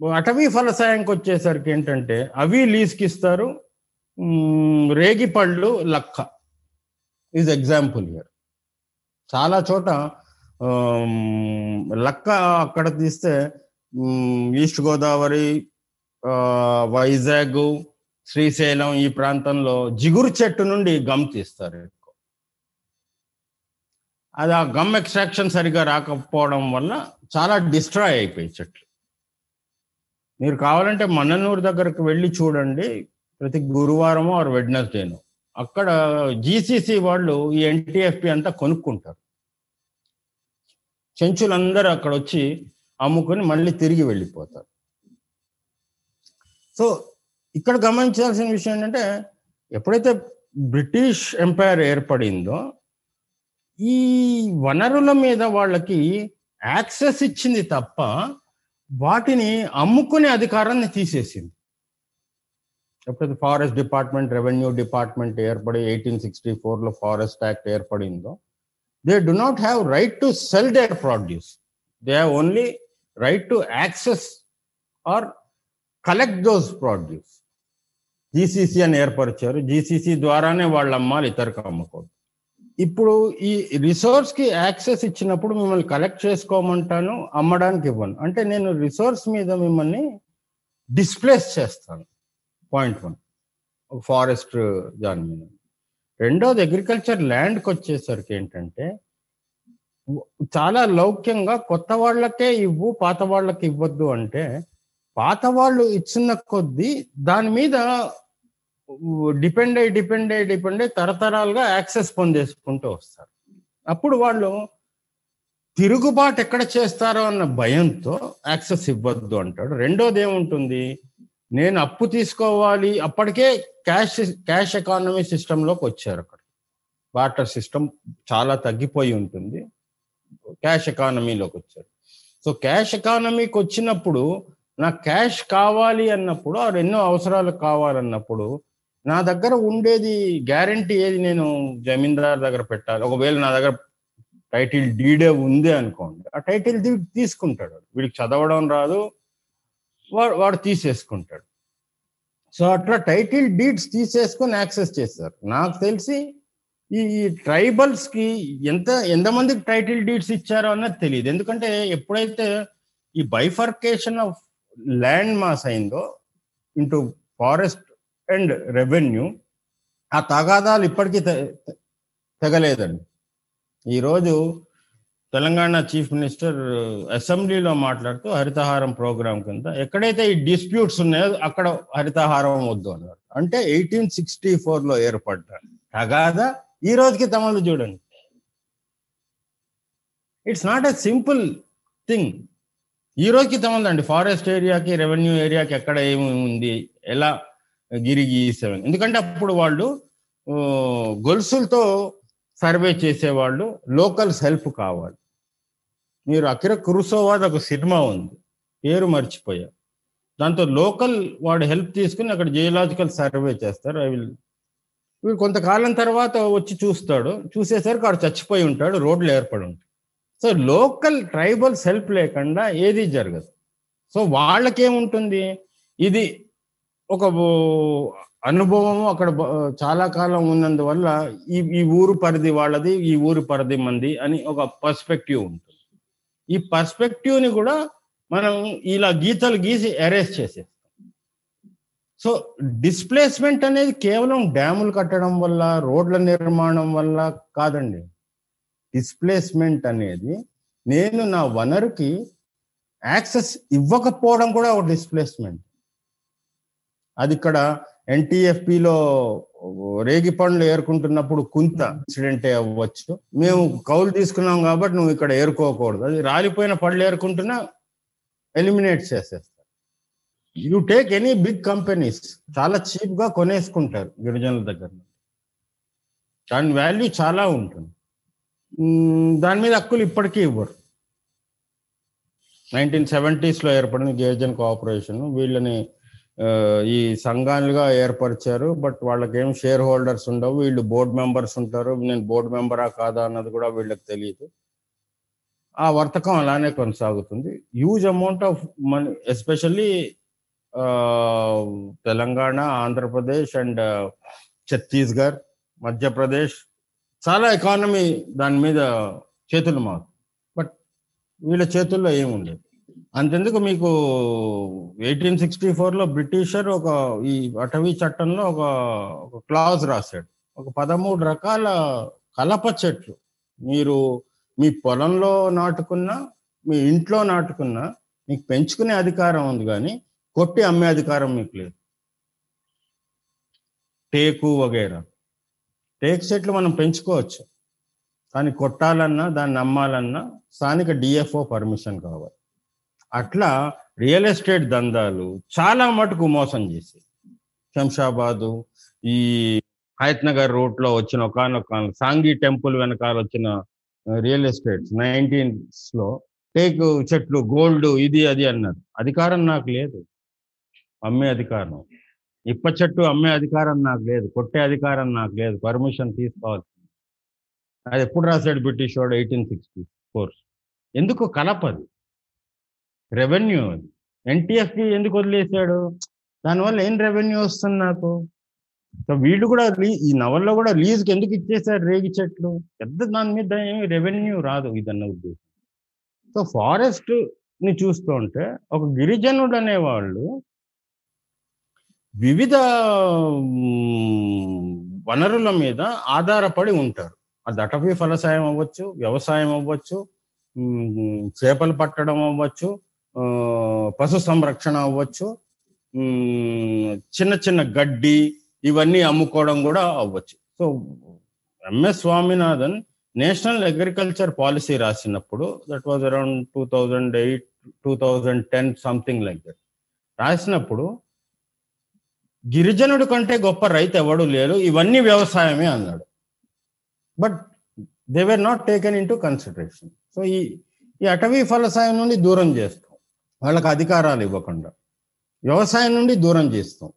అటవీ ఫలసాయంకి వచ్చేసరికి ఏంటంటే అవి లీజ్కి ఇస్తారు రేగి పళ్ళు లక్క. ఈజ్ ఎగ్జాంపుల్ ఇయర్ చాలా చోట లక్క అక్కడ తీస్తే ఈస్ట్ గోదావరి వైజాగ్ శ్రీశైలం ఈ ప్రాంతంలో జిగురు చెట్టు నుండి గమ్ తీస్తారు ఎక్కువ. అది ఆ గమ్ ఎక్స్ట్రాక్షన్ సరిగా రాకపోవడం వల్ల చాలా డిస్ట్రాయ్ అయిపోయి చెట్లు. మీరు కావాలంటే మన్ననూరు దగ్గరకు వెళ్ళి చూడండి. ప్రతి గురువారము ఆర్ వెడ్నెస్డేను. అక్కడ జీసీసీ వాళ్ళు ఈ ఎన్టీఎఫ్పి అంతా కొనుక్కుంటారు. చెంచులందరూ అక్కడ వచ్చి అమ్ముకొని మళ్ళీ తిరిగి వెళ్ళిపోతారు. సో ఇక్కడ గమనించాల్సిన విషయం ఏంటంటే ఎప్పుడైతే బ్రిటిష్ ఎంపైర్ ఏర్పడిందో ఈ వనరుల మీద వాళ్ళకి యాక్సెస్ ఇచ్చింది తప్ప వాటిని అమ్ముకునే అధికారాన్ని తీసేసింది. ఎప్పుడైతే ఫారెస్ట్ డిపార్ట్మెంట్ రెవెన్యూ డిపార్ట్మెంట్ ఏర్పడి ఎయిటీన్ సిక్స్టీ ఫోర్లో forest act ఏర్పడిందో they do not have right to sell their produce. They have only right to access or collect those produce. GCC అని ఏర్పరిచారు. జీసీసీ ద్వారానే వాళ్ళు అమ్మాలి ఇతరకు అమ్మకూడదు ఇప్పుడు ఈ రిసోర్స్కి యాక్సెస్ ఇచ్చినప్పుడు మిమ్మల్ని కలెక్ట్ చేసుకోమంటాను అమ్మడానికి ఇవ్వను. అంటే నేను రిసోర్స్ మీద మిమ్మల్ని డిస్ప్లేస్ చేస్తాను. పాయింట్ వన్ ఫారెస్ట్ దాని మీద. రెండోది అగ్రికల్చర్ ల్యాండ్కి వచ్చేసరికి ఏంటంటే చాలా లౌక్యంగా కొత్త వాళ్ళకే ఇవ్వు పాత వాళ్ళకి ఇవ్వద్దు అంటే పాత వాళ్ళు ఇచ్చిన కొద్దీ దాని మీద డిపెండ్ అయ్యి డిపెండ్ అయ్యి డిపెండ్ అయ్యి తరతరాలుగా యాక్సెస్ పొందేసుకుంటూ వస్తారు. అప్పుడు వాళ్ళు తిరుగుబాటు ఎక్కడ చేస్తారో అన్న భయంతో యాక్సెస్ ఇవ్వద్దు అంటాడు. రెండోది ఏముంటుంది? నేను అప్పు తీసుకోవాలి. అప్పటికే క్యాష్ క్యాష్ ఎకానమీ సిస్టంలోకి వచ్చారు అక్కడ. వాటర్ సిస్టమ్ చాలా తగ్గిపోయి ఉంటుంది. క్యాష్ ఎకానమీలోకి వచ్చారు. సో క్యాష్ ఎకానమీకి వచ్చినప్పుడు నాకు క్యాష్ కావాలి అన్నప్పుడు ఆరు ఎన్నో అవసరాలు కావాలన్నప్పుడు నా దగ్గర ఉండేది గ్యారంటీ ఏది నేను జమీందార్ దగ్గర పెట్టాలి? ఒకవేళ నా దగ్గర టైటిల్ డీడే ఉంది అనుకోండి ఆ టైటిల్ తీసుకుంటాడు. వీడికి చదవడం రాదు వాడు వాడు తీసేసుకుంటాడు. సో అట్లా టైటిల్ డీడ్స్ తీసేసుకొని యాక్సెస్ చేస్తారు. నాకు తెలిసి ఈ ఈ ట్రైబల్స్కి ఎంత ఎంతమందికి టైటిల్ డీడ్స్ ఇచ్చారో అన్నది తెలియదు. ఎందుకంటే ఎప్పుడైతే ఈ బైఫర్కేషన్ ఆఫ్ ల్యాండ్ మాస్ అయిందో ఇంటూ ఫారెస్ట్ అండ్ రెవెన్యూ ఆ తగాదాలు ఇప్పటికీ తెగలేదండి. ఈరోజు తెలంగాణ చీఫ్ మినిస్టర్ అసెంబ్లీలో మాట్లాడుతూ హరితహారం ప్రోగ్రాం కింద ఎక్కడైతే ఈ డిస్ప్యూట్స్ ఉన్నాయో అక్కడ హరితహారం వద్దు అన్నారు. అంటే ఎయిటీన్ సిక్స్టీ ఫోర్లో ఏర్పడ్డ తగాదా ఈ రోజుకి తమలు చూడండి. It's not a simple thing ఈ రోజుకి తమలండి ఫారెస్ట్ ఏరియాకి రెవెన్యూ ఏరియాకి ఎక్కడ ఏమి ఉంది ఎలా గిరి గీసేవాళ్ళు ఎందుకంటే అప్పుడు వాళ్ళు గొలుసులతో సర్వే చేసేవాళ్ళు లోకల్స్ హెల్ప్ కావాలి. మీరు అకిర కురుసోవాద్ ఒక సినిమా ఉంది పేరు మర్చిపోయా. దాంతో లోకల్ వాడు హెల్ప్ తీసుకుని అక్కడ జియోలాజికల్ సర్వే చేస్తారు. ఐ విల్ వీడు కొంతకాలం తర్వాత వచ్చి చూస్తాడు. చూసేసరికి వాడు చచ్చిపోయి ఉంటాడు రోడ్లు ఏర్పడి ఉంటాయి సో లోకల్ ట్రైబల్స్ హెల్ప్ లేకుండా ఏది జరగదు. సో వాళ్ళకేముంటుంది? ఇది ఒక అనుభవం అనుభవము అక్కడ చాలా కాలం ఉన్నందువల్ల ఈ ఈ ఊరు పరిధి వాళ్ళది ఈ ఊరు పరిధి మంది అని ఒక పర్స్పెక్టివ్ ఉంటుంది. ఈ పర్స్పెక్టివ్ని కూడా మనం ఇలా గీతలు గీసి అరేస్ చేసేస్తాం. సో డిస్ప్లేస్మెంట్ అనేది కేవలం డ్యాములు కట్టడం వల్ల రోడ్ల నిర్మాణం వల్ల కాదండి. డిస్ప్లేస్మెంట్ అనేది నేను నా వనరుకి యాక్సెస్ ఇవ్వకపోవడం కూడా ఒక డిస్ప్లేస్మెంట్. అది ఇక్కడ ఎన్టీఎఫ్పిలో రేగి పండ్లు ఏరుకుంటున్నప్పుడు కుంత ఇన్సిడెంటే అవ్వచ్చు. మేము కౌలు తీసుకున్నాం కాబట్టి నువ్వు ఇక్కడ ఏరుకోకూడదు. అది రాలిపోయిన పళ్ళు ఏరుకుంటున్నా ఎలిమినేట్ చేసేస్తారు. You take any big companies చాలా చీప్గా కొనేసుకుంటారు గిరిజనుల దగ్గర దాని వాల్యూ చాలా ఉంటుంది. దాని మీద హక్కులు ఇప్పటికీ ఇవ్వరు. నైన్టీన్ సెవెంటీస్లో ఏర్పడిన గిరిజన్ కోఆపరేషన్ వీళ్ళని ఈ సంఘాలుగా ఏర్పరిచారు బట్ వాళ్ళకేం షేర్ హోల్డర్స్ ఉండవు. వీళ్ళు బోర్డు మెంబర్స్ ఉంటారు. నేను బోర్డు మెంబరా కాదా అన్నది కూడా వీళ్ళకి తెలియదు. ఆ వర్తకం అలానే కొనసాగుతుంది. Huge amount of money especially Telangana Andhra Pradesh and Chhattisgarh Madhya Pradesh చాలా ఎకానమీ దాని మీద చేతులు మాకు బట్ వీళ్ళ చేతుల్లో ఏముండదు. అంతెందుకు మీకు ఎయిటీన్ సిక్స్టీ ఫోర్లో బ్రిటిషర్ ఒక ఈ అటవీ చట్టంలో ఒక ఒక క్లాజ్ రాశాడు. ఒక పదమూడు రకాల కలప చెట్లు. మీరు మీ పొలంలో నాటుకున్న మీ ఇంట్లో నాటుకున్న మీకు పెంచుకునే అధికారం ఉంది కానీ కొట్టి అమ్మే అధికారం మీకు లేదు. టేకు వగైరా. టేక్ చెట్లు మనం పెంచుకోవచ్చు. కానీ కొట్టాలన్నా దాన్ని అమ్మాలన్నా స్థానిక డిఎఫ్ఓ పర్మిషన్ కావాలి. అట్లా రియల్ ఎస్టేట్ దందాలు చాలా మటుకు మోసం చేసి శంషాబాదు ఈ హయత్ నగర్ రోడ్లో వచ్చిన ఒకనొక సాంఘీ టెంపుల్ వెనకాల వచ్చిన రియల్ ఎస్టేట్స్ నైన్టీన్స్లో టేక్ చెట్లు గోల్డ్ ఇది అది అన్నారు. అధికారం నాకు లేదు. అమ్మే అధికారం. ఇప్ప చెట్టు అమ్మే అధికారం నాకు లేదు. కొట్టే అధికారం నాకు లేదు. పర్మిషన్ తీసుకోవాల్సింది అది ఎప్పుడు రాశాడు బ్రిటిష్ వాడు? Eighteen sixty four. ఎందుకు కలపది? రెవెన్యూ. ఎన్టీఎఫ్కి ఎందుకు వదిలేశాడు? దానివల్ల ఏం రెవెన్యూ వస్తుంది నాకు? సో వీళ్ళు కూడా లీ- ఈ నవల్లో కూడా లీజుకి ఎందుకు ఇచ్చేసారు రేగి చెట్లు? పెద్ద దాని మీద ఏమి రెవెన్యూ రాదు ఇదన్న ఉద్దేశం. సో ఫారెస్ట్ని చూస్తూ ఉంటే ఒక గిరిజనుడు అనేవాళ్ళు వివిధ వనరుల మీద ఆధారపడి ఉంటారు. అది అటవీ ఫలసాయం అవ్వచ్చు వ్యవసాయం అవ్వచ్చు చేపలు పట్టడం అవ్వచ్చు పశు సంరక్షణ అవ్వచ్చు. చిన్న చిన్న గడ్డి ఇవన్నీ అమ్ముకోవడం కూడా అవ్వచ్చు. So MS Swaminathan national agriculture policy రాసినప్పుడు that was around two thousand eight two thousand ten something like that రాసినప్పుడు గిరిజనుడు కంటే గొప్ప రైతు ఎవడు లేరు ఇవన్నీ వ్యవసాయమే అన్నాడు. But they were not taken into consideration so ఈ ఈ అటవీ ఫలసాయం నుండి దూరం చేస్తారు వాళ్ళకి అధికారాలు ఇవ్వకుండా వ్యవసాయం నుండి దూరం చేస్తాం.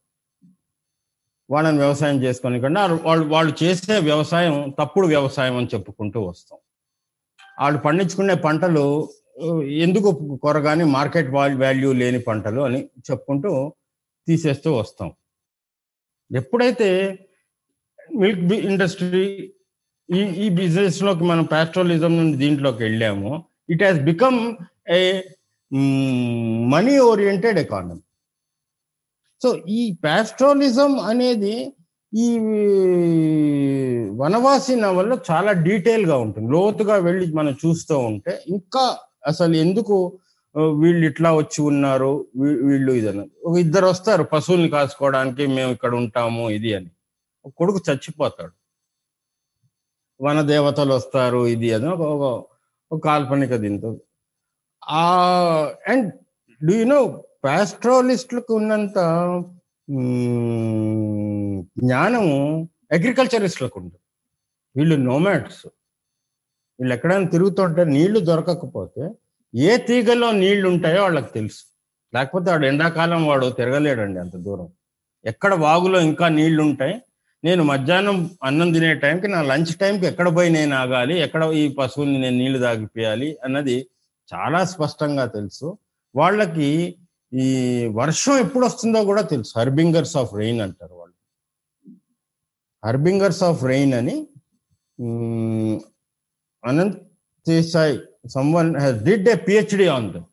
వాళ్ళని వ్యవసాయం చేసుకొని కన్నా వాళ్ళు వాళ్ళు చేసే వ్యవసాయం తప్పుడు వ్యవసాయం అని చెప్పుకుంటూ వస్తాం. వాళ్ళు పండించుకునే పంటలు ఎందుకు కొరగాని మార్కెట్ వాల్యూ లేని పంటలు అని చెప్పుకుంటూ తీసేస్తూ వస్తాం. ఎప్పుడైతే మిల్క్ ఇండస్ట్రీ ఈ ఈ బిజినెస్లోకి మనం పాస్ట్రోలిజం నుండి దీంట్లోకి వెళ్ళాము it has become a money oriented economy so ఈ పాస్ట్రోలిజం అనేది ఈ వనవాసి నవల్లో చాలా డీటెయిల్గా ఉంటుంది. లోతుగా వెళ్ళి మనం చూస్తూ ఉంటే ఇంకా అసలు ఎందుకు వీళ్ళు ఇట్లా వచ్చి ఉన్నారు వీళ్ళు ఇదన్నది ఒక ఇద్దరు వస్తారు పశువుల్ని కాసుకోవడానికి మేము ఇక్కడ ఉంటాము ఇది అని. ఒక కొడుకు చచ్చిపోతాడు. వన దేవతలు వస్తారు ఇది అని ఒక ఒక- కాల్పనిక దీంతో. అండ్ డూ యు నో పాస్ట్రోలిస్ట్లకు ఉన్నంత జ్ఞానము అగ్రికల్చరిస్టులకు ఉంటుంది వీళ్ళు నోమాట్స్ వీళ్ళు ఎక్కడైనా తిరుగుతుంటే నీళ్ళు దొరకకపోతే ఏ తీగలో నీళ్ళు ఉంటాయో వాళ్ళకి తెలుసు. లేకపోతే వాడు ఎండాకాలం వాడు తిరగలేడండి అంత దూరం. ఎక్కడ వాగులో ఇంకా నీళ్ళు ఉంటాయి నేను మధ్యాహ్నం అన్నం తినే టైంకి నా లంచ్ టైంకి ఎక్కడ పోయి నేను ఆగాలి? ఎక్కడ ఈ పశువుల్ని నేను నీళ్ళు తాగిపోయాలి అన్నది చాలా స్పష్టంగా తెలుసు. వాళ్ళకి ఈ వర్షం ఎప్పుడు వస్తుందో కూడా తెలుసు. హర్బింగర్స్ ఆఫ్ రెయిన్ అంటారు వాళ్ళు. హర్బింగర్స్ ఆఫ్ రెయిన్ అని Anantha Anant Desai someone has did a PhD on them.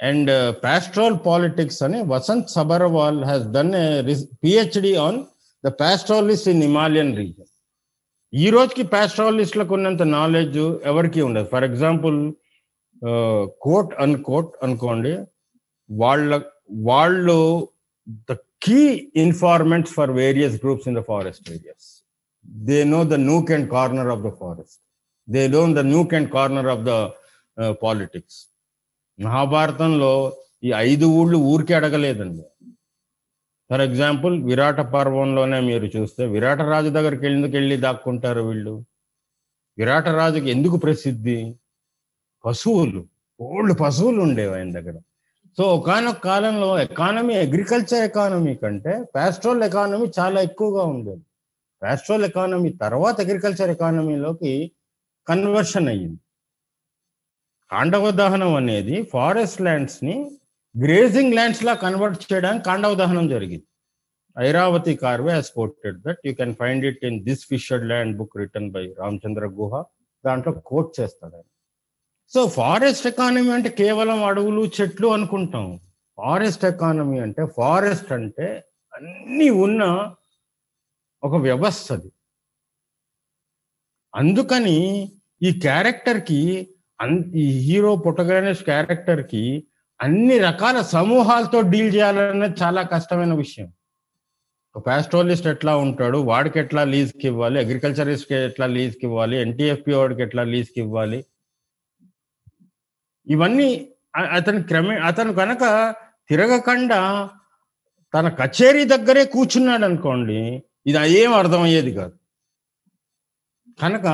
And uh, pastoral politics అని Vasant Saberwal has done a PhD on the pastoralist in Himalayan region ఈ రోజుకి ప్యాస్ట్రాలజిస్ట్లకు ఉన్నంత నాలెడ్జ్ ఎవరికి ఉండదు. For example quote unquote అనుకోండి వాళ్ళ వాళ్ళు the key informants for various groups in the forest areas they know the nook and corner of the forest they know the nook and corner of the politics మహాభారతంలో ఈ ఐదు ఊళ్ళు ఊరికే అడగలేదండి. For example విరాట పర్వంలోనే మీరు చూస్తే విరాట రాజు దగ్గరికి ఎందుకు వెళ్ళి దాక్కుంటారు వీళ్ళు? విరాట రాజుకి ఎందుకు ప్రసిద్ధి? పశువులు ఓల్డ్ పశువులు ఉండేవి ఆయన దగ్గర. సో ఒకనొక కాలంలో ఎకానమీ అగ్రికల్చర్ ఎకానమీ కంటే పాస్ట్రోల్ ఎకానమీ చాలా ఎక్కువగా ఉండేది. పాస్ట్రోల్ ఎకానమీ తర్వాత అగ్రికల్చర్ ఎకానమీలోకి కన్వర్షన్ అయ్యింది. కాండవ దహనం అనేది ఫారెస్ట్ ల్యాండ్స్ని గ్రేజింగ్ ల్యాండ్స్ లా కన్వర్ట్ చేయడానికి కాండవ దహనం జరిగింది. Irawati Karve has quoted that you can find it in this fissured land book written by Ramachandra Guha దాంట్లో కోట్ చేస్తాడు ఆయన. సో ఫారెస్ట్ ఎకానమీ అంటే కేవలం అడవులు చెట్లు అనుకుంటాం. ఫారెస్ట్ ఎకానమీ అంటే ఫారెస్ట్ అంటే అన్ని ఉన్న ఒక వ్యవస్థ అది. అందుకని ఈ క్యారెక్టర్కి అన్ ఈ హీరో పొటగ్రానిస్ క్యారెక్టర్కి అన్ని రకాల సమూహాలతో డీల్ చేయాలనేది చాలా కష్టమైన విషయం. ఒక పాస్ట్రోలిస్ట్ ఎట్లా ఉంటాడు? వాడికి ఎట్లా లీజ్కి ఇవ్వాలి? అగ్రికల్చరిస్ట్కి ఎట్లా లీజ్కి ఇవ్వాలి? ఎన్టీఎఫ్పి వాడికి ఎట్లా లీజ్కి ఇవ్వాలి? ఇవన్నీ అతను అతని క్రమే అతను కనుక తిరగకుండా తన కచేరీ దగ్గరే కూర్చున్నాడు అనుకోండి ఇది ఏం అర్థమయ్యేది కాదు. కనుక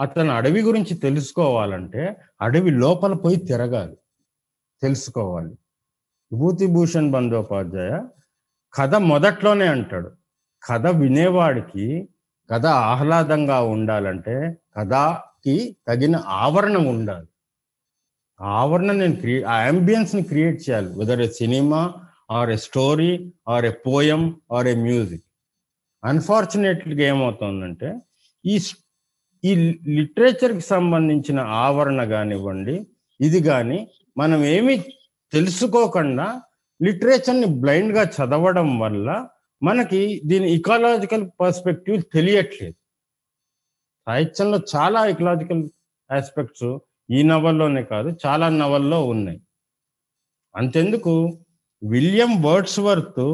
అతను అడవి గురించి తెలుసుకోవాలంటే అడవి లోపల పోయి తిరగాలి. తెలుసుకోవాలి. విభూతి భూషణ్ బందోపాధ్యాయ కథ మొదట్లోనే అంటాడు. కథ వినేవాడికి కథ ఆహ్లాదంగా ఉండాలంటే కథకి తగిన ఆవరణ ఉండాలి. ఆవరణ నేను క్రియే ఆ అంబియన్స్ని క్రియేట్ చేయాలి. Whether a cinema or a story or a poem or a music అన్ఫార్చునేట్లీగా ఏమవుతుందంటే ఈ స్- ఈ లిటరేచర్కి సంబంధించిన ఆవరణ కానివ్వండి ఇది కానీ మనం ఏమి తెలుసుకోకుండా లిటరేచర్ని బ్లైండ్గా చదవడం వల్ల మనకి దీని ఇకాలజికల్ పర్స్పెక్టివ్ తెలియట్లేదు. సాహిత్యంలో చాలా ఇకలాజికల్ ఆస్పెక్ట్స్ ఈ నవల్లోనే కాదు చాలా నవల్లో ఉన్నాయి. అంతెందుకు విలియం వర్డ్స్ వర్త్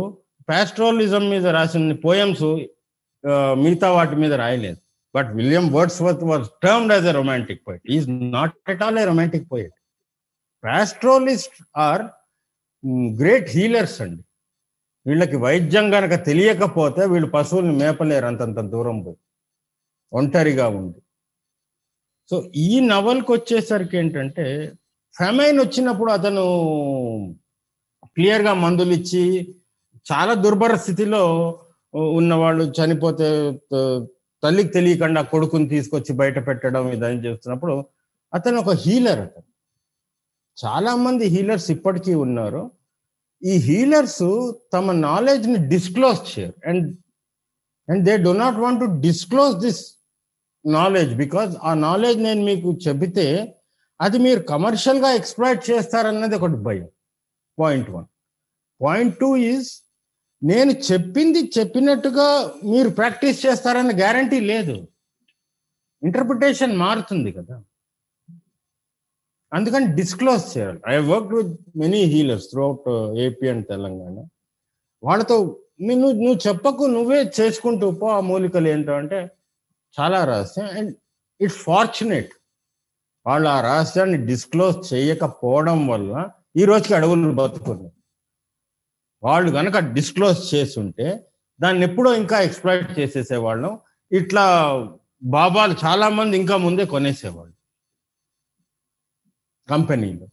పాస్ట్రోలిజం మీద రాసిన పోయమ్స్ మిగతా వాటి మీద రాయలేదు. But William Wordsworth was termed as a romantic poet. Is not at all a romantic poet. Pastoralist are great healers అండి. వీళ్ళకి వైద్యం గనక తెలియకపోతే వీళ్ళు పశువుల్ని మేపలేరు అంతంత దూరం పోయి. ఒంటరిగా ఉంది సో ఈ నవల్కి వచ్చేసరికి ఏంటంటే ఫెమైన్ వచ్చినప్పుడు అతను క్లియర్గా మందులు ఇచ్చి చాలా దుర్భర స్థితిలో ఉన్నవాళ్ళు చనిపోతే తల్లికి తెలియకుండా కొడుకుని తీసుకొచ్చి బయట పెట్టడం ఇదని చేస్తున్నప్పుడు అతను ఒక హీలర్ అతను. చాలా మంది హీలర్స్ ఇప్పటికీ ఉన్నారు. ఈ హీలర్స్ తమ నాలెడ్జ్ని డిస్క్లోజ్ చేయరు. And and they do not want to disclose this knowledge because ఆ నాలెడ్జ్ నేను మీకు చెబితే అది మీరు కమర్షియల్గా ఎక్స్ప్లాయిట్ చేస్తారన్నది ఒకటి భయం. Point one point two is నేను చెప్పింది చెప్పినట్టుగా మీరు ప్రాక్టీస్ చేస్తారన్న గ్యారంటీ లేదు. ఇంటర్ప్రిటేషన్ మారుతుంది కదా. అందుకని డిస్క్లోజ్ చేయాలి. I work with many healers throughout AP and Telangana వాళ్ళతో నువ్వు నువ్వు చెప్పకు నువ్వే చేసుకుంటూ పో ఆ మూలికలు ఏంటో అంటే చాలా రహస్యం. అండ్ ఇట్స్ ఫార్చునేట్ వాళ్ళు ఆ రహస్యాన్ని డిస్క్లోజ్ చేయకపోవడం వల్ల ఈ రోజుకి అడవులు బతుకున్నాయి. వాళ్ళు కనుక డిస్క్లోజ్ చేస్తుంటే దాన్ని ఎప్పుడో ఇంకా ఎక్స్ప్లాయిట్ చేసేసేవాళ్ళం. ఇట్లా బాబాలు చాలా మంది ఇంకా ముందే కొనేసేవాళ్ళు. కంపెనీలు.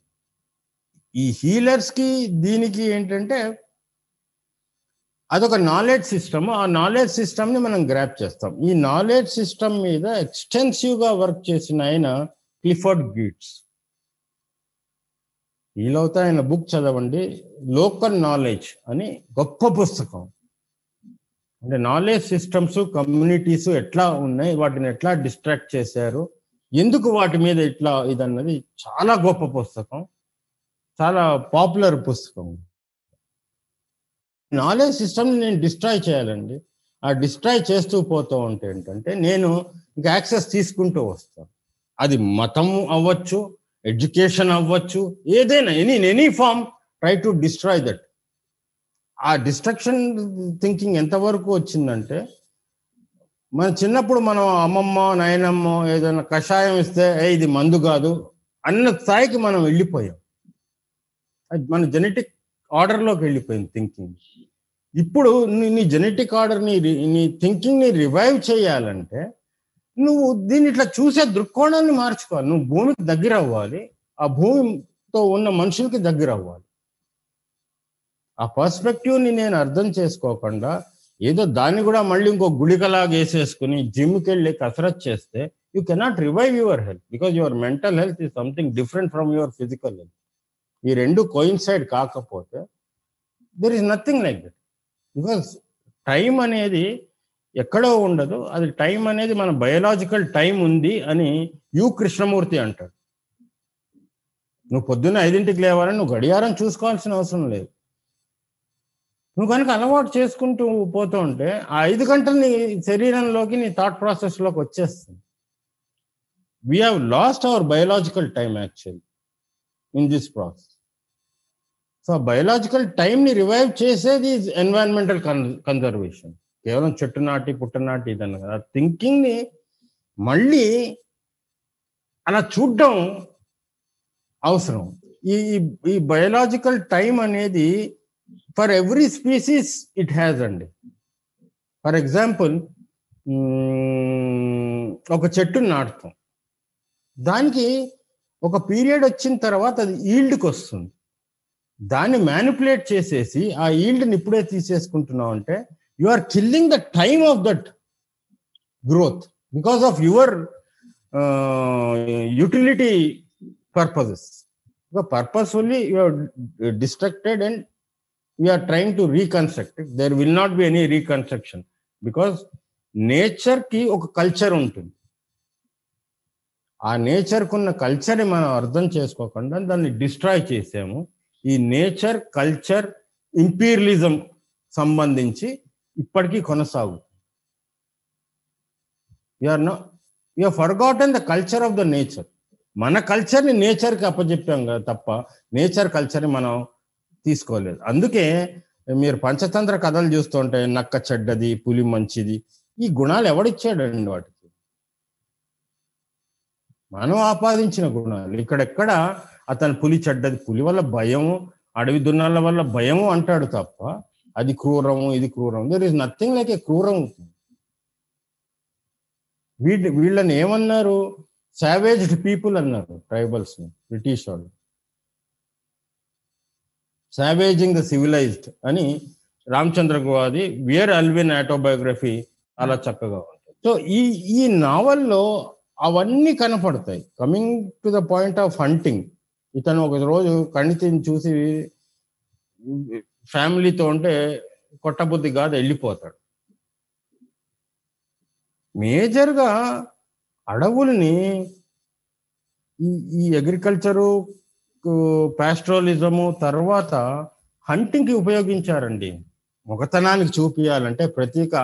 ఈ హీలర్స్కి దీనికి ఏంటంటే అదొక నాలెడ్జ్ సిస్టమ్. ఆ నాలెడ్జ్ సిస్టమ్ని మనం గ్రాప్ చేస్తాం. ఈ నాలెడ్జ్ సిస్టమ్ మీద ఎక్స్టెన్సివ్గా వర్క్ చేసిన ఆయన క్లిఫర్డ్ గీట్స్. వీలవుతా ఆయన బుక్ చదవండి. లోకల్ నాలెడ్జ్ అని గొప్ప పుస్తకం. అంటే నాలెడ్జ్ సిస్టమ్స్ కమ్యూనిటీస్ ఎట్లా ఉన్నాయి? వాటిని ఎట్లా డిస్ట్రాక్ట్ చేశారు? ఎందుకు వాటి మీద ఇట్లా ఇదన్నది చాలా గొప్ప పుస్తకం చాలా పాపులర్ పుస్తకం. నాలెడ్జ్ సిస్టమ్ నేను డిస్ట్రాయ్ చేయాలండి. ఆ డిస్ట్రాయ్ చేస్తూ పోతూ ఉంటే ఏంటంటే నేను ఇంకా యాక్సెస్ తీసుకుంటూ వస్తాను అది మతం అవ్వచ్చు ఎడ్యుకేషన్ అవ్వచ్చు ఏదైనా any any form try to destroy that. ఆ డిస్ట్రక్షన్ థింకింగ్ ఎంతవరకు వచ్చిందంటే మన చిన్నప్పుడు మనం అమ్మమ్మ నాయనమ్మ ఏదైనా కషాయం ఇస్తే "ఏ, ఇది మందు కాదు అన్న స్థాయికి మనం వెళ్ళిపోయాం. అది మన జెనెటిక్ ఆర్డర్లోకి వెళ్ళిపోయింది థింకింగ్. ఇప్పుడు నీ- నీ జెనెటిక్ ఆర్డర్ని నీ థింకింగ్ని రివైవ్ చేయాలంటే నువ్వు దీన్ని ఇట్లా చూసే దృక్కోణాన్ని మార్చుకోవాలి నువ్వు భూమికి దగ్గర అవ్వాలి. ఆ భూమితో ఉన్న మనుషులకి దగ్గర అవ్వాలి. ఆ పర్స్పెక్టివ్ని నేను అర్థం చేసుకోకుండా ఏదో దాన్ని కూడా మళ్ళీ ఇంకో గుళికలాగా వేసేసుకుని జిమ్కి వెళ్ళి కసరత్ చేస్తే you cannot revive your health because your mental health is something different from your physical health ఈ రెండు కోయిన్సైడ్ కాకపోతే there is nothing like that because time అనేది ఎక్కడో ఉండదు. అది టైం అనేది మన బయోలాజికల్ టైం ఉంది అని యు కృష్ణమూర్తి అంటాడు. నువ్వు పొద్దున్న ఐదింటికి లేవాలని నువ్వు గడియారం చూసుకోవాల్సిన అవసరం లేదు. నువ్వు కనుక అలవాటు చేసుకుంటూ పోతూ ఉంటే ఆ ఐదు గంటలు నీ శరీరంలోకి నీ థాట్ ప్రాసెస్లోకి వచ్చేస్తుంది. We have lost our biological time actually in this process so biological టైంని రివైవ్ చేసేది ఎన్వైరన్మెంటల్ కన్జర్వేషన్ కేవలం చెట్టు నాటి పుట్ట నాటి ఇదన్న కదా. థింకింగ్ని మళ్ళీ అలా చూడడం అవసరం. ఈ ఈ బయోలాజికల్ టైం అనేది for every species it has అండి. ఫర్ ఎగ్జాంపుల్ ఒక చెట్టును నాటుతాం. దానికి ఒక పీరియడ్ వచ్చిన తర్వాత అది ఈల్డ్కి వస్తుంది. దాన్ని మ్యానిపులేట్ చేసేసి ఆ ఈల్డ్ని ఇప్పుడే తీసేసుకుంటున్నావు అంటే you are killing the time of that growth because of your utility purposes purposefully you are destructed and we are trying to reconstruct it. There will not be any reconstruction because ఒక culture ఉంటుంది. ఆ నేచర్కున్న కల్చర్ని మనం అర్థం చేసుకోకుండా దాన్ని destroy చేసాము. ఈ నేచర్ కల్చర్ ఇంపీరియలిజం సంబంధించి ఇప్పటికీ కొనసాగు you're no you forgotten the culture of the nature మన కల్చర్ని నేచర్కి అప్పచెప్పాం కదా తప్ప నేచర్ కల్చర్ని మనం తీసుకోలేదు. అందుకే మీరు పంచతంత్ర కథలు చూస్తుంటే నక్క చెడ్డది పులి మంచిది ఈ గుణాలు ఎవడిచ్చాడండి వాటికి? మనం ఆపాదించిన గుణాలు. ఇక్కడెక్కడ అతను పులి చెడ్డది పులి వల్ల భయము అడవి దున్నాల వల్ల భయము అంటాడు తప్ప అది క్రూరము ఇది క్రూరం there is nothing like a క్రూరం. వీళ్ళ వీళ్ళని ఏమన్నారు? సావేజ్డ్ పీపుల్ అన్నారు ట్రైబల్స్ని బ్రిటిష్ వాళ్ళు. సావేజింగ్ ద సివిలైజ్డ్ అని రామచంద్ర గువాది వియర్ అల్విన్ ఆటోబయోగ్రఫీ చాలా చక్కగా ఉంటుంది. సో ఈ ఈ నావల్లో అవన్నీ కనపడతాయి. Coming to the point of hunting ఇతను ఒక రోజు కణితిని చూసి ఫ్యామిలీతో ఉంటే కొట్టబుద్ధి కాదు వెళ్ళిపోతాడు. మేజర్గా అడవుల్ని ఈ ఈ అగ్రికల్చరు ప్యాస్ట్రోలిజము తర్వాత హంటింగ్కి ఉపయోగించారండి. మొగతనానికి చూపించాలంటే ప్రతీక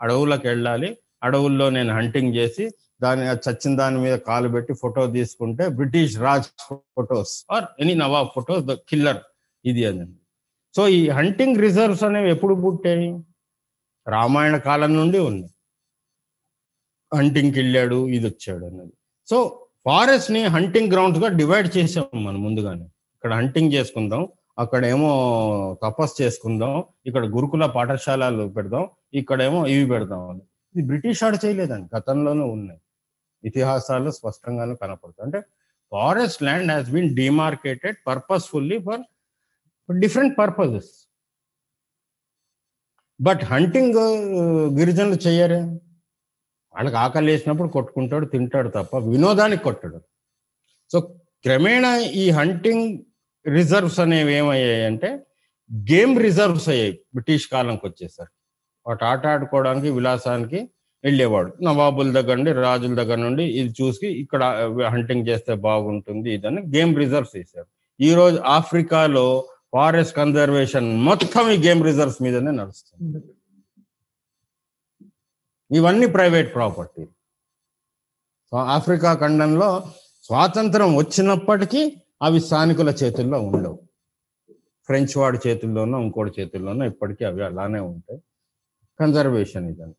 అడవులకు వెళ్ళాలి. అడవుల్లో నేను హంటింగ్ చేసి దాని చచ్చిన దాని మీద కాలు పెట్టి ఫోటో తీసుకుంటే British Raj photos or any nawab photos the killer ఇది అని సో ఈ హంటింగ్ రిజర్వ్స్ అనేవి ఎప్పుడు పుట్టాయి? రామాయణ కాలం నుండి ఉన్నాయి హంటింగ్కి వెళ్ళాడు ఇది వచ్చాడు అన్నది. సో ఫారెస్ట్ని హంటింగ్ గ్రౌండ్స్గా డివైడ్ చేసాం మనం ముందుగానే. ఇక్కడ హంటింగ్ చేసుకుందాం అక్కడేమో తపస్సు చేసుకుందాం ఇక్కడ గురుకుల పాఠశాలలు పెడదాం ఇక్కడేమో ఇవి పెడదాం అని. ఇది బ్రిటిష్ ఆడ చేయలేదండి గతంలోనూ ఉన్నాయి. ఇతిహాసాలు స్పష్టంగానే కనపడుతుంది అంటే forest land has been demarcated purposefully for different purposes but hunting గిరిజనులు చేయరే? వాళ్ళకి ఆకలి వేసినప్పుడు కొట్టుకుంటాడు తింటాడు తప్ప వినోదానికి కొట్టడు. సో క్రమేణా ఈ హంటింగ్ రిజర్వ్స్ అనేవి ఏమయ్యాయి అంటే గేమ్ రిజర్వ్స్ అయ్యాయి బ్రిటిష్ కాలంకి వచ్చేసరికి. వాటి ఆట ఆడుకోవడానికి విలాసానికి వెళ్ళేవాడు. నవాబుల దగ్గర నుండి రాజుల దగ్గర నుండి ఇది చూసి ఇక్కడ హంటింగ్ చేస్తే బాగుంటుంది ఇదని గేమ్ రిజర్వ్స్ వేశారు. ఈరోజు ఆఫ్రికాలో ఫారెస్ట్ కన్జర్వేషన్ మొత్తం ఈ గేమ్ రిజర్వ్స్ మీదనే నడుస్తుంది. ఇవన్నీ ప్రైవేట్ ప్రాపర్టీ. సో ఆఫ్రికా ఖండంలో స్వాతంత్రం వచ్చినప్పటికీ అవి స్థానికుల చేతుల్లో ఉండవు. ఫ్రెంచ్ వాడి చేతుల్లోనో ఇంకోటి చేతుల్లోనో ఇప్పటికీ అవి అలానే ఉంటాయి. కన్జర్వేషన్ ఇదని.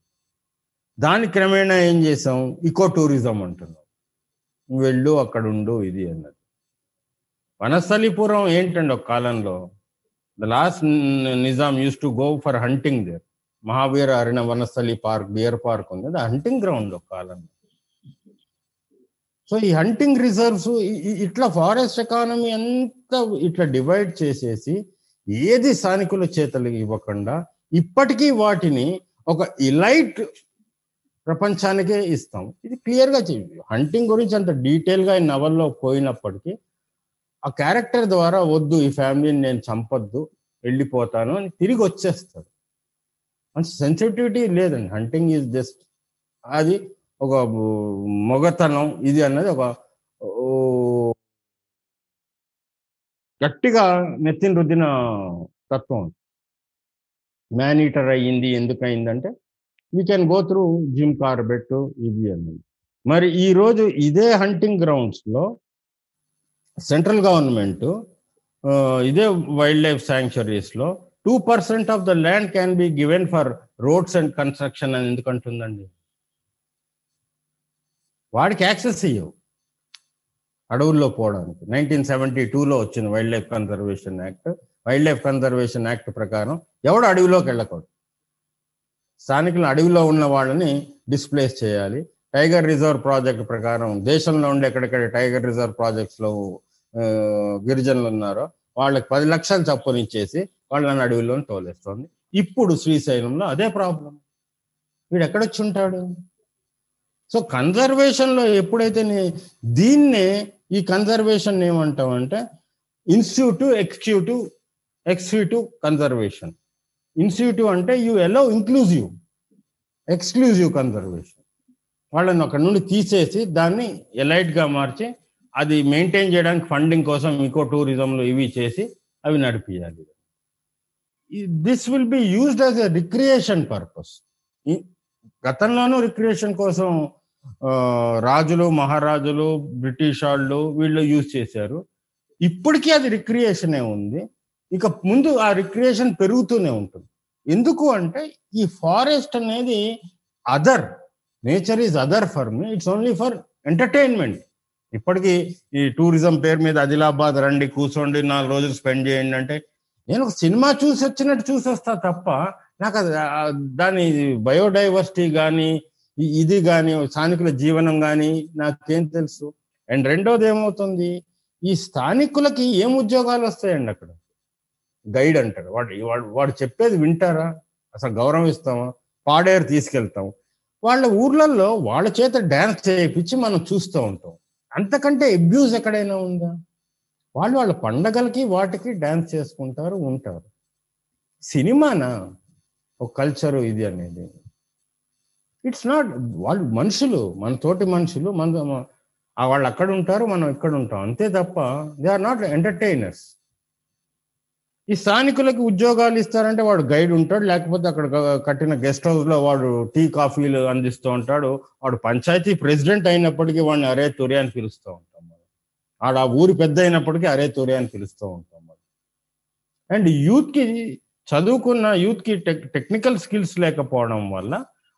దాని క్రమేణా ఏం చేసాం? ఇకో టూరిజం అంటున్నాం. వెళ్ళు అక్కడ ఉండు ఇది అన్నది. వనస్థలిపురం ఏంటండి ఒక కాలంలో? The last Nizam used to go for hunting there. Mahavira Harina Vanasthali park deer park ఉంది. అది హంటింగ్ గ్రౌండ్ ఒక సో ఈ హంటింగ్ రిజర్వ్స్ ఇట్లా ఫారెస్ట్ ఎకానమీ అంతా ఇట్లా డివైడ్ చేసేసి ఏది స్థానికుల చేతలు ఇవ్వకుండా ఇప్పటికీ వాటిని ఒక ఇలైట్ ప్రపంచానికే ఇస్తాం. ఇది క్లియర్గా హంటింగ్ గురించి అంత డీటెయిల్గా ఈ నవల్లో పోయినప్పటికీ ఆ క్యారెక్టర్ ద్వారా వద్దు ఈ ఫ్యామిలీని నేను చంపొద్దు వెళ్ళిపోతాను అని తిరిగి వచ్చేస్తాడు. మంచి సెన్సిటివిటీ లేదండి. హంటింగ్ ఈజ్ జస్ట్ అది ఒక మొగతనం ఇది అన్నది ఒక గట్టిగా నెత్తిన రుద్దిన తత్వం మ్యాన్ ఈటర్ అయ్యింది ఎందుకయిందంటే you can go through Jim Corbett ఇది అన్నది. మరి ఈ రోజు ఇదే హంటింగ్ గ్రౌండ్స్లో సెంట్రల్ గవర్నమెంట్ ఇదే wild life శాంక్చురీస్లో two percent of the land can be given for roads and construction అని ఎందుకంటుందండి? వాడికి యాక్సెస్ ఇవ్వవు అడవుల్లో పోవడానికి. నైన్టీన్ సెవెంటీ టూలో వచ్చింది wild life conservation act wild life conservation act ప్రకారం ఎవడు అడవిలోకి వెళ్ళకూడదు. స్థానికులు అడవిలో ఉన్న వాళ్ళని డిస్ప్లేస్ చేయాలి. టైగర్ రిజర్వ్ ప్రాజెక్ట్ ప్రకారం దేశంలో ఉండే ఎక్కడెక్కడ టైగర్ రిజర్వ్ ప్రాజెక్ట్స్లో గిరిజనులు ఉన్నారో వాళ్ళకి పది లక్షలు చప్పునిచ్చేసి వాళ్ళని అడవిలో తోలేస్తుంది. ఇప్పుడు శ్రీశైలంలో అదే ప్రాబ్లం. వీడు ఎక్కడొచ్చి ఉంటాడు సో కన్జర్వేషన్లో ఎప్పుడైతే నీ- దీన్నే ఈ కన్జర్వేషన్ ఏమంటామంటే ఇన్స్టిట్యూటివ్ ఎక్స్క్యూటివ్ ఎక్స్క్యూటివ్ కన్జర్వేషన్. ఇన్స్టిట్యూటివ్ అంటే you allow inclusive exclusive conservation. వాళ్ళని అక్కడ నుండి తీసేసి దాన్ని ఎలైట్గా మార్చి అది మెయింటైన్ చేయడానికి ఫండింగ్ కోసం ఇంకో టూరిజంలో ఇవి చేసి అవి నడిపించాలి this will be used as a recreation purpose గతంలోనూ రిక్రియేషన్ కోసం రాజులు మహారాజులు బ్రిటిష్ వాళ్ళు వీళ్ళు యూజ్ చేశారు. ఇప్పటికీ అది రిక్రియేషనే ఉంది. ఇక ముందు ఆ రిక్రియేషన్ పెరుగుతూనే ఉంటుంది. ఎందుకు అంటే ఈ ఫారెస్ట్ అనేది other nature is other for me it's only for entertainment ఇప్పటికీ ఈ టూరిజం పేరు మీద ఆదిలాబాద్ రండి కూర్చోండి నాలుగు రోజులు స్పెండ్ చేయండి అంటే నేను ఒక సినిమా చూసి వచ్చినట్టు చూసేస్తా తప్ప నాకు అది దాని బయోడైవర్సిటీ కానీ ఇది కానీ స్థానికుల జీవనం కానీ నాకేం తెలుసు. అండ్ రెండోది ఏమవుతుంది ఈ స్థానికులకి ఏం ఉద్యోగాలు వస్తాయండి అక్కడ? గైడ్ అంటారు వాడు వాడు వాడు చెప్పేది వింటారా? అసలు గౌరవిస్తామా పాడేరు తీసుకెళ్తాం. వాళ్ళ ఊర్లలో వాళ్ళ చేత డ్యాన్స్ చేయించి మనం చూస్తూ ఉంటాం. అంతకంటే అబ్యూస్ ఎక్కడైనా ఉందా? వాళ్ళు వాళ్ళ పండగలకి వాటికి డ్యాన్స్ చేసుకుంటారు ఉంటారు. సినిమానా? ఒక కల్చరు ఇది అనేది. ఇట్స్ నాట్ వాళ్ళు మనుషులు మన తోటి మనుషులు మన వాళ్ళు అక్కడ ఉంటారు మనం ఇక్కడ ఉంటాం. అంతే తప్ప దే ఆర్ నాట్ ఎంటర్టైనర్స్. ఈ స్థానికులకి ఉద్యోగాలు ఇస్తారంటే వాడు గైడ్ ఉంటాడు లేకపోతే అక్కడ కట్టిన గెస్ట్ హౌస్లో వాడు టీ కాఫీలు అందిస్తూ ఉంటాడు. వాడు పంచాయతీ ప్రెసిడెంట్ అయినప్పటికీ వాడిని అరే తురే అని పిలుస్తూ ఆడ ఊరు ఊరి పెద్ద అయినప్పటికీ అరే తురే అని పిలుస్తూ ఉంటాం మనం. అండ్ యూత్కి చదువుకున్న యూత్కి టెక్ టెక్నికల్ స్కిల్స్ లేకపోవడం వల్ల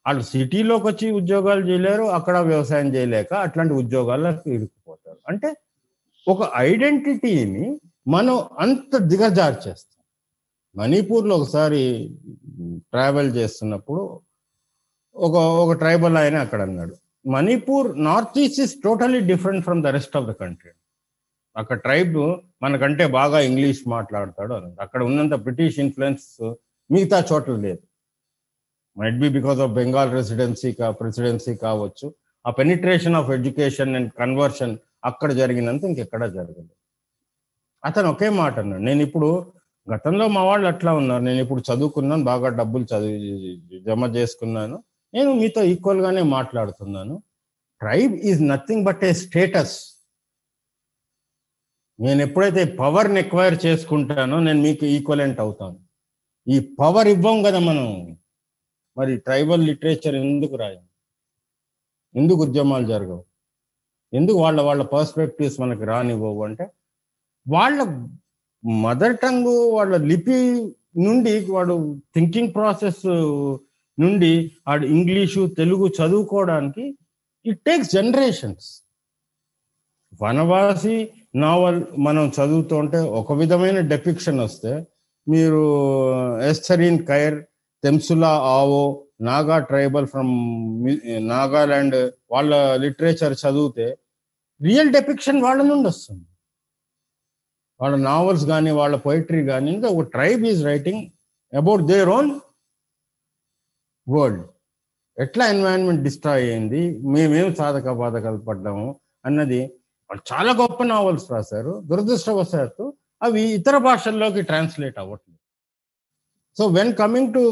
వాళ్ళు సిటీలోకి వచ్చి ఉద్యోగాలు చేయలేరు అక్కడ వ్యవసాయం చేయలేక అట్లాంటి ఉద్యోగాల్లో ఇరుక్కుపోతారు. అంటే ఒక ఐడెంటిటీని మనం అంత దిగజార్చేస్తాం మణిపూర్లో ఒకసారి ట్రావెల్ చేస్తున్నప్పుడు ఒక ఒక ట్రైబల్ ఆయన అక్కడ అన్నాడు Manipur north east is totally different from the rest of the country. అక్కడ ట్రైబ్ మనకంటే బాగా ఇంగ్లీష్ మాట్లాడతాడు అని. అక్కడ ఉన్నంత బ్రిటిష్ ఇన్ఫ్లుయెన్స్ మిగతా చోట్ల లేదు. Might be because of Bengal residency కా ప్రెసిడెన్సీ కావచ్చు. ఆ penetration of education and conversion అక్కడ జరిగినంత ఇంకెక్కడా జరగలేదు. అతను ఒకే మాట అన్నాడు నేను ఇప్పుడు గతంలో మా వాళ్ళు అట్లా ఉన్నారు. నేను ఇప్పుడు చదువుకున్నాను బాగా డబ్బులు చదివి జమ చేసుకున్నాను. నేను మీతో ఈక్వల్ గానే మాట్లాడుతున్నాను. Tribe is nothing but a status నేను ఎప్పుడైతే పవర్ని ఎక్వైర్ చేసుకుంటానో నేను మీకు ఈక్వలెంట్ అవుతాను. ఈ పవర్ ఇవ్వం కదా మనం. మరి ట్రైబల్ లిటరేచర్ ఎందుకు రాయం? ఎందుకు ఉద్యమాలు జరగవు? ఎందుకు వాళ్ళ వాళ్ళ పర్స్పెక్టివ్స్ మనకి రానివ్వవు అంటే వాళ్ళ మదర్ టంగ్ వాళ్ళ లిపి నుండి వాడు థింకింగ్ ప్రాసెస్ నుండి వాడు ఇంగ్లీషు తెలుగు చదువుకోవడానికి it takes generations Vanavasi novel మనం చదువుతుంటే ఒక విధమైన డెపిక్షన్ వస్తే మీరు ఎస్థరీన్ Keir తెమ్సులా Ao Naga tribal from Nagaland వాళ్ళ లిటరేచర్ చదివితే రియల్ డెపిక్షన్ వాళ్ళ నుండి వస్తుంది. వాళ్ళ నావల్స్ కానీ వాళ్ళ పోయిటరీ కానీ ఇంకా ఒక tribe is writing about their own world ఎట్లా ఎన్వైరన్మెంట్ డిస్ట్రాయ్ అయింది మేమేం సాధక బాధకాలు పడ్డాము అన్నది వాళ్ళు చాలా గొప్ప నావల్స్ రాశారు. దురదృష్టవశాత్తు అవి ఇతర భాషల్లోకి ట్రాన్స్లేట్ అవ్వట్లేదు. So when coming to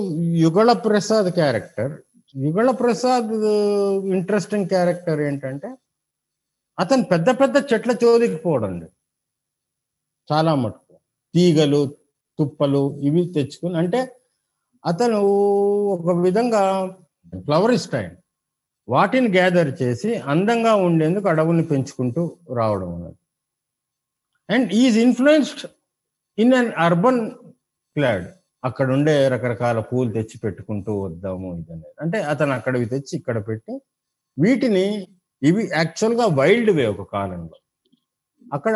Yugala Prasad character Yugala Prasad interesting character ఏంటంటే అతను పెద్ద పెద్ద చెట్ల చోదికి పోడండి చాలా మటుకు. తీగలు తుప్పలు ఇవి తెచ్చుకుని అంటే అతను ఒక విధంగా ఫ్లవరిస్ట్ ఆయన వాటిని గ్యాదర్ చేసి అందంగా ఉండేందుకు అడవుల్ని పెంచుకుంటూ రావడం అన్నది. And is influenced in an urban Claude అక్కడ ఉండే రకరకాల పూలు తెచ్చి పెట్టుకుంటూ వద్దాము ఇదనేది. అంటే అతను అక్కడవి తెచ్చి ఇక్కడ పెట్టి వీటిని ఇవి యాక్చువల్గా వైల్డ్ వే ఒక కాలంలో. అక్కడ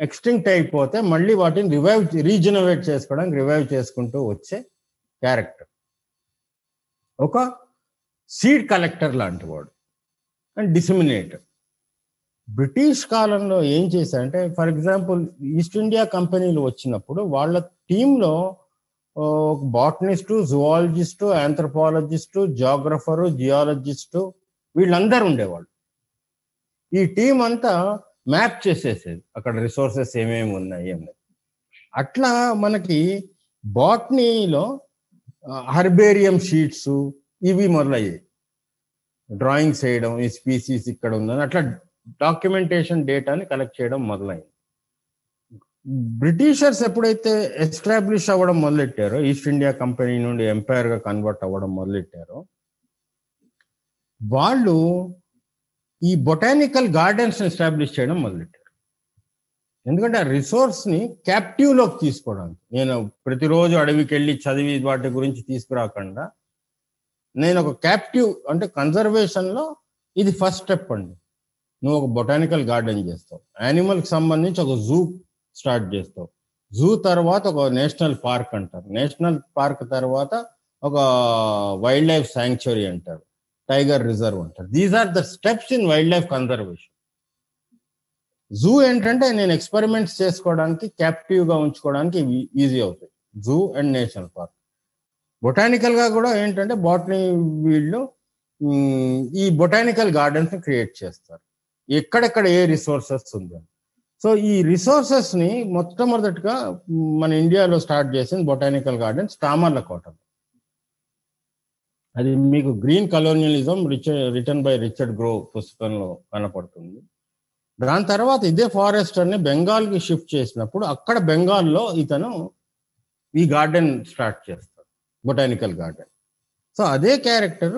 ఎక్స్టింక్ట్ అయిపోతే మళ్ళీ వాటిని రివైవ్ రీజనరేట్ చేసుకోవడానికి రివైవ్ చేసుకుంటూ వచ్చే క్యారెక్టర్ ఒక సీడ్ కలెక్టర్ లాంటి వాడు. అండ్ డిసిమినేటర్. బ్రిటిష్ కాలంలో ఏం చేశారంటే ఫర్ ఎగ్జాంపుల్ ఈస్ట్ ఇండియా కంపెనీలు వచ్చినప్పుడు వాళ్ళ టీంలో బాటనిస్టు జువాలజిస్టు ఆంథ్రపాలజిస్టు జాగ్రఫరు జియాలజిస్టు వీళ్ళందరూ ఉండేవాళ్ళు. ఈ టీం అంతా మ్యాప్ చేసేసేది. అక్కడ రిసోర్సెస్ ఏమేమి ఉన్నాయి అన్నది అట్లా మనకి బాటనీలో హర్బేరియం షీట్స్ ఇవి మొదలయ్యాయి. డ్రాయింగ్స్ వేయడం ఈ స్పీసీస్ ఇక్కడ ఉందని అట్లా డాక్యుమెంటేషన్ డేటాని కలెక్ట్ చేయడం మొదలైంది. బ్రిటిషర్స్ ఎప్పుడైతే ఎస్టాబ్లిష్ అవ్వడం మొదలెట్టారో ఈస్ట్ ఇండియా కంపెనీ నుండి ఎంపైర్గా కన్వర్ట్ అవ్వడం మొదలెట్టారో వాళ్ళు ఈ బొటానికల్ గార్డెన్స్ ఎస్టాబ్లిష్ చేయడం మొదలెట్టారు. ఎందుకంటే ఆ రిసోర్స్ని క్యాప్టివ్లోకి క్యాప్టివ్లోకి తీసుకోవడానికి నేను ప్రతిరోజు అడవికి వెళ్ళి చదివి వాటి గురించి తీసుకురాకుండా నేను ఒక క్యాప్టివ్ అంటే కన్జర్వేషన్లో ఇది ఫస్ట్ స్టెప్ అండి. నువ్వు ఒక బొటానికల్ గార్డెన్ చేస్తావు. యానిమల్కి సంబంధించి ఒక జూ స్టార్ట్ చేస్తావు. జూ తర్వాత ఒక నేషనల్ పార్క్ అంటారు. నేషనల్ పార్క్ తర్వాత ఒక వైల్డ్ లైఫ్ శాంక్చురీ అంటారు. టైగర్ రిజర్వ్ అంటారు. These are the steps in wild life conservation zoo ఏంటంటే నేను ఎక్స్పెరిమెంట్స్ చేసుకోవడానికి క్యాప్టివ్గా ఉంచుకోవడానికి ఈజీ అవుతాయి. జూ అండ్ నేషనల్ పార్క్ బొటానికల్గా కూడా ఏంటంటే బాటనీ వీళ్ళు ఈ బొటానికల్ గార్డెన్స్ క్రియేట్ చేస్తారు. ఎక్కడెక్కడ ఏ రిసోర్సెస్ ఉంది సో ఈ రిసోర్సెస్ని మొట్టమొదటిగా మన ఇండియాలో స్టార్ట్ చేసింది బొటానికల్ గార్డెన్స్ తామర్లకోట అది మీకు green colonialism written by Richard Grove పుస్తకంలో కనపడుతుంది. దాని తర్వాత ఇదే ఫారెస్ట్ అని బెంగాల్కి షిఫ్ట్ చేసినప్పుడు అక్కడ బెంగాల్లో ఇతను ఈ గార్డెన్ స్టార్ట్ చేస్తాడు. బొటానికల్ గార్డెన్ సో అదే క్యారెక్టర్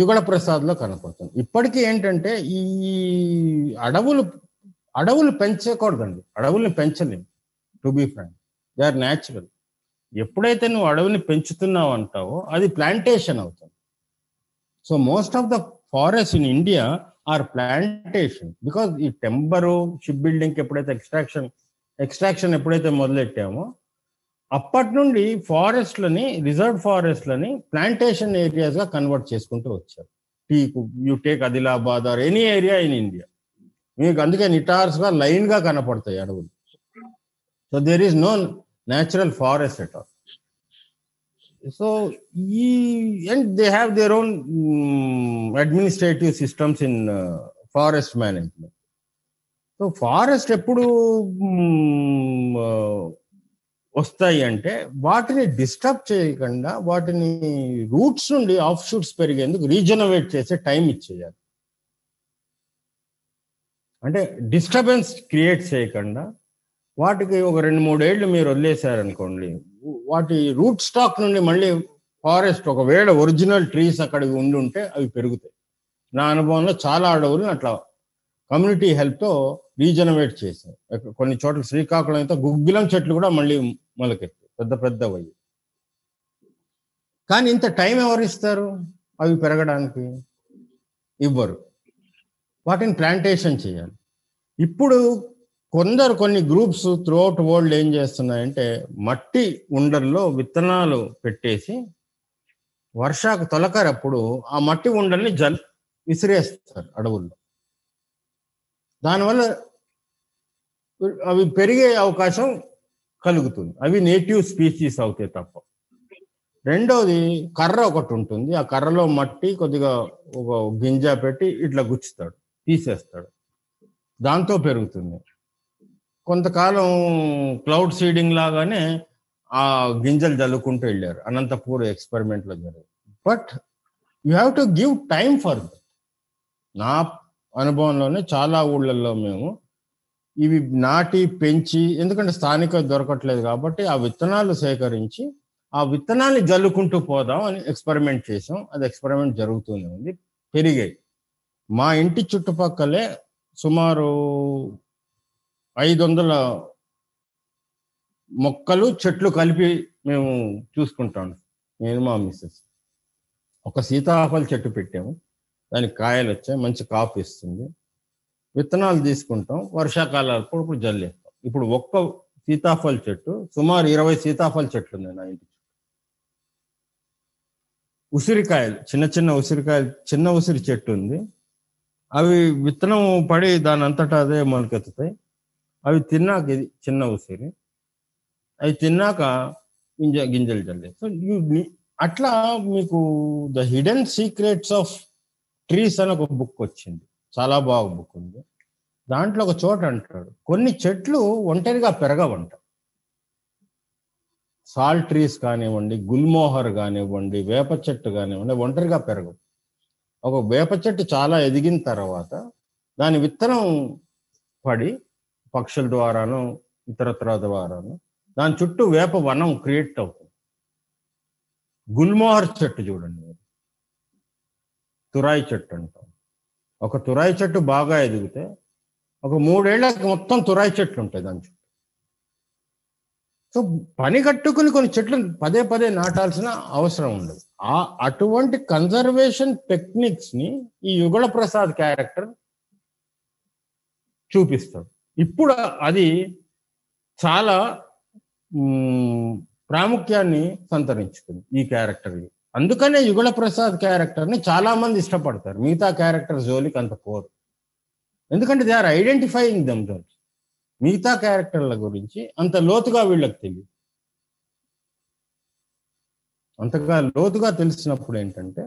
యుగళ ప్రసాద్లో కనపడుతుంది. ఇప్పటికీ ఏంటంటే ఈ అడవులు అడవులు పెంచకూడదండి. అడవుల్ని పెంచలేము to be frank they are natural ఎప్పుడైతే నువ్వు అడవిని పెంచుతున్నావు అంటావో అది ప్లాంటేషన్ అవుతుంది. So most of the forest in India are plantation because ఈ టెంబరు షిప్ బిల్డింగ్ ఎప్పుడైతే ఎక్స్ట్రాక్షన్ ఎక్స్ట్రాక్షన్ ఎప్పుడైతే మొదలెట్టామో అప్పటి నుండి ఫారెస్ట్లని రిజర్వ్ ఫారెస్ట్లని ప్లాంటేషన్ ఏరియాస్గా కన్వర్ట్ చేసుకుంటూ వచ్చారు. Teak you take Adilabad or any area in India. మీకు అందుకే నిటార్స్గా లైన్గా కనపడతాయి అడవులు. So there is no natural forest at all. So ఈ and they have their own administrative systems in forest management. So forest ఎప్పుడు వస్తాయి అంటే వాటిని డిస్టర్బ్ చేయకుండా వాటిని రూట్స్ నుండి ఆఫ్ షూట్స్ పెరిగేందుకు రీజనరేట్ చేసే టైం ఇచ్చేయాలి. అంటే డిస్టర్బెన్స్ క్రియేట్ చేయకుండా వాటికి ఒక రెండు మూడేళ్ళు మీరు వదిలేశారనుకోండి వాటి రూట్ స్టాక్ నుండి మళ్ళీ ఫారెస్ట్ ఒకవేళ ఒరిజినల్ ట్రీస్ అక్కడికి ఉండి ఉంటే అవి పెరుగుతాయి. నా అనుభవంలో చాలా అడవులు అట్లా కమ్యూనిటీ హెల్ప్తో రీజనరేట్ చేశారు. కొన్ని చోట్ల శ్రీకాకుళం అయితే గుగ్గిలం చెట్లు కూడా మళ్ళీ మొలకెత్తాయి. పెద్ద పెద్దవి కానీ ఇంత టైం ఎవరు ఇస్తారు? అవి పెరగడానికి ఇవ్వరు. వాటిని ప్లాంటేషన్ చేయాలి. ఇప్పుడు కొందరు కొన్ని గ్రూప్స్ త్రూఅవుట్ వరల్డ్ ఏం చేస్తున్నాయంటే మట్టి ఉండల్లో విత్తనాలు పెట్టేసి వర్షాకు తొలకరప్పుడు ఆ మట్టి ఉండల్ని జల్ విసిరేస్తారు అడవుల్లో. దానివల్ల అవి పెరిగే అవకాశం కలుగుతుంది. అవి నేటివ్ స్పీసీస్ అవుతాయి తప్ప. రెండవది కర్ర ఒకటి ఉంటుంది. ఆ కర్రలో మట్టి కొద్దిగా ఒక గింజ పెట్టి ఇట్లా గుచ్చుతాడు తీసేస్తాడు. దాంతో పెరుగుతుంది. కొంతకాలం క్లౌడ్ సీడింగ్ లాగానే ఆ గింజలు చల్లుకుంటూ వెళ్ళారు. అనంతపూర్ ఎక్స్పెరిమెంట్లో జరిగింది. But you have to give time for నా అనుభవంలోనే చాలా ఊళ్ళల్లో మేము ఇవి నాటి పెంచి ఎందుకంటే స్థానిక దొరకట్లేదు కాబట్టి ఆ విత్తనాలు సేకరించి ఆ విత్తనాన్ని జల్లుకుంటూ పోదాం అని ఎక్స్పెరిమెంట్ చేసాం. అది ఎక్స్పెరిమెంట్ జరుగుతూనే ఉంది పెరిగాయి. మా ఇంటి చుట్టుపక్కలే సుమారు ఐదు వందల మొక్కలు చెట్లు కలిపి మేము చూసుకుంటాం. నేను మా మిస్సెస్. ఒక సీతాఫల చెట్టు పెట్టాము. దానికి కాయలు వచ్చాయి మంచి కాపు ఇస్తుంది. విత్తనాలు తీసుకుంటాం వర్షాకాలాలకు ఇప్పుడు జల్లేస్తాం ఇప్పుడు ఒక్క సీతాఫల చెట్టు సుమారు ఇరవై సీతాఫల చెట్లు ఉన్నాయి నా ఇంటి ఉసిరికాయలు చిన్న చిన్న ఉసిరికాయలు చిన్న ఉసిరి చెట్టు ఉంది. అవి విత్తనం పడి దాని అంతటా అదే మొలకెత్తుతాయి. అవి తిన్నాక ఇది చిన్న ఉసిరి. అవి తిన్నాక గింజ గింజలు చల్లే సో అట్లా మీకు the hidden secrets of trees అని ఒక బుక్ వచ్చింది. చాలా బాగా బుక్ ఉంది. దాంట్లో ఒక చోట అంటాడు కొన్ని చెట్లు ఒంటరిగా పెరగవంట. సాల్ట్ ట్రీస్ కానివ్వండి గుల్మోహర్ కానివ్వండి వేప చెట్టు కానివ్వండి ఒంటరిగా పెరగవు. ఒక వేప చెట్టు చాలా ఎదిగిన తర్వాత దాని విత్తనం పడి పక్షుల ద్వారాను ఇతరత్ర ద్వారాను దాని చుట్టూ వేప వనం క్రియేట్ అవుతుంది. గుల్మోహర్ చెట్టు చూడండి మీరు. తురాయి చెట్టు అంటాం. ఒక తురాయి చెట్టు బాగా ఎదిగితే ఒక మూడేళ్ళకి మొత్తం తురాయి చెట్లు ఉంటాయి దాని చుట్టూ. సో పని కట్టుకుని కొన్ని చెట్లు పదే పదే నాటాల్సిన అవసరం ఉండదు. ఆ అటువంటి కన్జర్వేషన్ టెక్నిక్స్ని ఈ యుగళ ప్రసాద్ క్యారెక్టర్ చూపిస్తాడు. ఇప్పుడు అది చాలా ప్రాముఖ్యాన్ని సంతరించుకుంది ఈ క్యారెక్టర్కి. అందుకనే యుగళ ప్రసాద్ క్యారెక్టర్ని చాలా మంది ఇష్టపడతారు. మిగతా క్యారెక్టర్ జోలికి అంత పోరు. ఎందుకంటే దే ఆర్ ఐడెంటిఫైయింగ్ దమ్ మిగతా క్యారెక్టర్ల గురించి అంత లోతుగా వీళ్ళకి తెలియదు అంతగా లోతుగా తెలిసినప్పుడు ఏంటంటే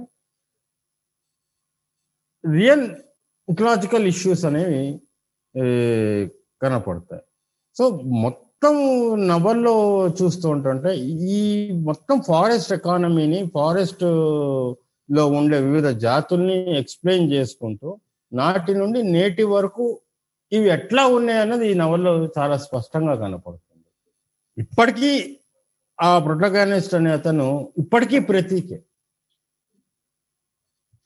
రియల్ ఇకలాజికల్ ఇష్యూస్ అనేవి కనపడతాయి. సో మొత్తం మొత్తం నవల్లో చూస్తూ ఉంటుంటే ఈ మొత్తం ఫారెస్ట్ ఎకానమీని ఫారెస్ట్లో ఉండే వివిధ జాతుల్ని ఎక్స్ప్లెయిన్ చేసుకుంటూ నాటి నుండి నేటి వరకు ఇవి ఎట్లా ఉన్నాయి అన్నది ఈ నవల్లో చాలా స్పష్టంగా కనపడుతుంది. ఇప్పటికీ ఆ ప్రొటగానిస్ట్ అనే అతను ఇప్పటికీ ప్రతీకే.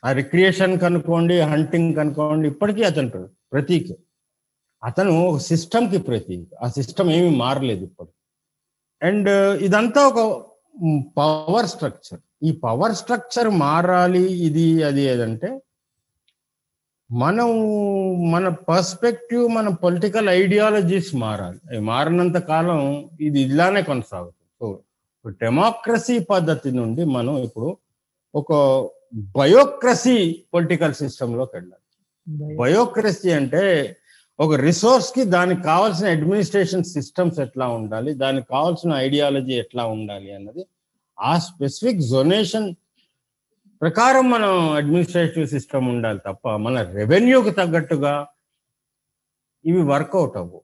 ఆ రిక్రియేషన్ కనుక్కోండి హంటింగ్ కనుక్కోండి ఇప్పటికీ అతను ప్రతీకే. అతను ఒక సిస్టమ్కి ప్రతీక. ఆ సిస్టమ్ ఏమీ మారలేదు ఇప్పుడు అండ్ ఇదంతా ఒక పవర్ స్ట్రక్చర్ ఈ పవర్ స్ట్రక్చర్ మారాలి ఇది అది ఏదంటే మనం మన పర్స్పెక్టివ్ మన పొలిటికల్ ఐడియాలజీస్ మారాలి. అవి మారినంత కాలం ఇది ఇలానే కొనసాగుతుంది. సో డెమోక్రసీ పద్ధతి నుండి మనం ఇప్పుడు ఒక బయోక్రసీ పొలిటికల్ సిస్టంలోకి వెళ్ళాలి. బయోక్రసీ అంటే ఒక రిసోర్స్కి దానికి కావాల్సిన అడ్మినిస్ట్రేషన్ సిస్టమ్స్ ఎట్లా ఉండాలి దానికి కావాల్సిన ఐడియాలజీ ఎట్లా ఉండాలి అన్నది ఆ స్పెసిఫిక్ జొనేషన్ ప్రకారం మనం అడ్మినిస్ట్రేటివ్ సిస్టమ్ ఉండాలి తప్ప మన రెవెన్యూకి తగ్గట్టుగా ఇవి వర్కౌట్ అవ్వు.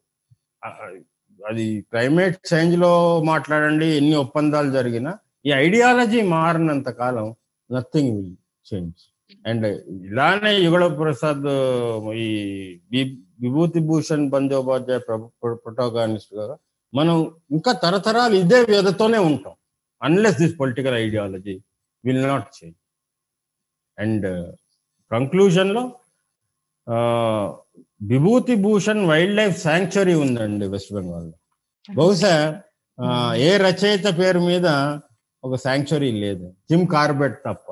అది క్లైమేట్ చేంజ్లో మాట్లాడండి ఎన్ని ఒప్పందాలు జరిగినా ఈ ఐడియాలజీ మారినంత కాలం నథింగ్ విల్ చేంజ్ అండ్ ఇలానే యుగళ ప్రసాద్ ఈ విభూతి భూషణ్ బందోపాధ్యాయ ప్రొటోగానిస్ట్గా మనం ఇంకా తరతరాలు ఇదే వ్యధతోనే ఉంటాం. Unless this political ideology will not change and కంక్లూజన్లో Bibhuti Bhushan wild life sanctuary ఉందండి వెస్ట్ బెంగాల్లో బహుశా ఏ రచయిత పేరు మీద ఒక శాంక్చురీ లేదు. జిమ్ కార్బెట్ తప్ప.